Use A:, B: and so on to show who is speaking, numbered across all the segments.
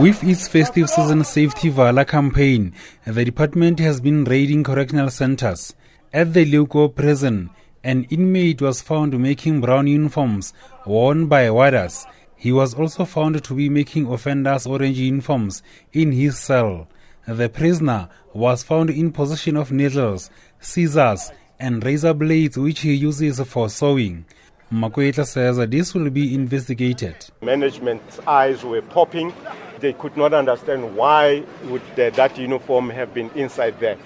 A: With its festive season safety Vala campaign, the department has been raiding correctional centers. At the Leeuwkop prison, an inmate was found making brown uniforms worn by warders. He was also found to be making offenders orange uniforms in his cell. The prisoner was found in possession of needles, scissors, and razor blades which he uses for sewing. Makwetla says this will be investigated.
B: Management's eyes were popping. They could not understand why would that uniform have been inside there.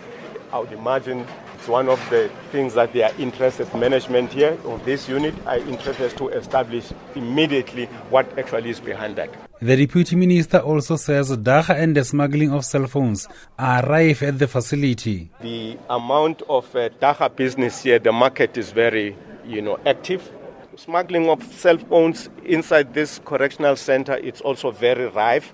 B: I would imagine one of the things that they are interested, management here of this unit are interested to establish immediately what actually is behind that.
A: The deputy minister also says dagga and the smuggling of cell phones are rife at the facility.
B: The amount of uh, dagga business here, the market is very, you know, active smuggling of cell phones inside this correctional center it's also very rife.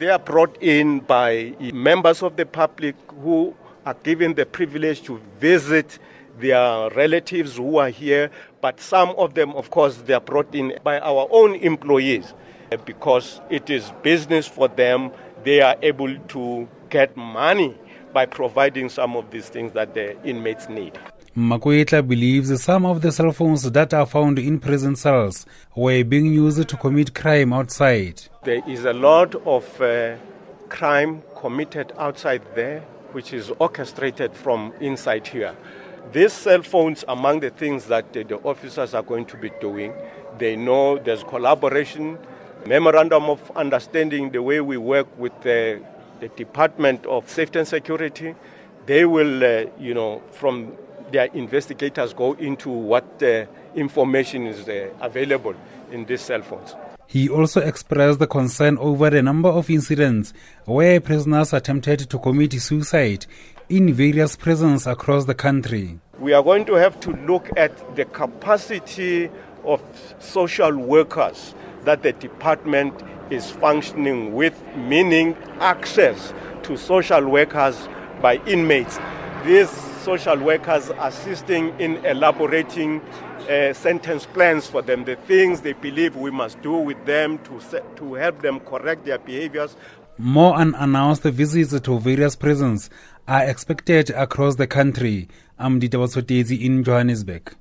B: They are brought in by members of the public who are given the privilege to visit their relatives who are here, but some of them, of course, they are brought in by our own employees because it is business for them. They are able to get money by providing some of these things that the inmates need.
A: Makwetla believes some of the cell phones that are found in prison cells were being used to commit crime outside.
B: There is a lot of uh, crime committed outside there, which is orchestrated from inside here. These cell phones, among the things that the, officers are going to be doing, they know there's collaboration, memorandum of understanding, the way we work with the, the Department of Safety and Security. They will, uh, you know, from their investigators go into what uh, information is uh, available in these cell phones.
A: He also expressed concern over the number of incidents where prisoners attempted to commit suicide in various prisons across the country.
B: We are going to have to look at the capacity of social workers that the department is functioning with, meaning access to social workers by inmates. These social workers assisting in elaborating uh, sentence plans for them, the things they believe we must do with them to, set, to help them correct their behaviors.
A: More unannounced visits to various prisons are expected across the country. I'm Dita in Johannesburg.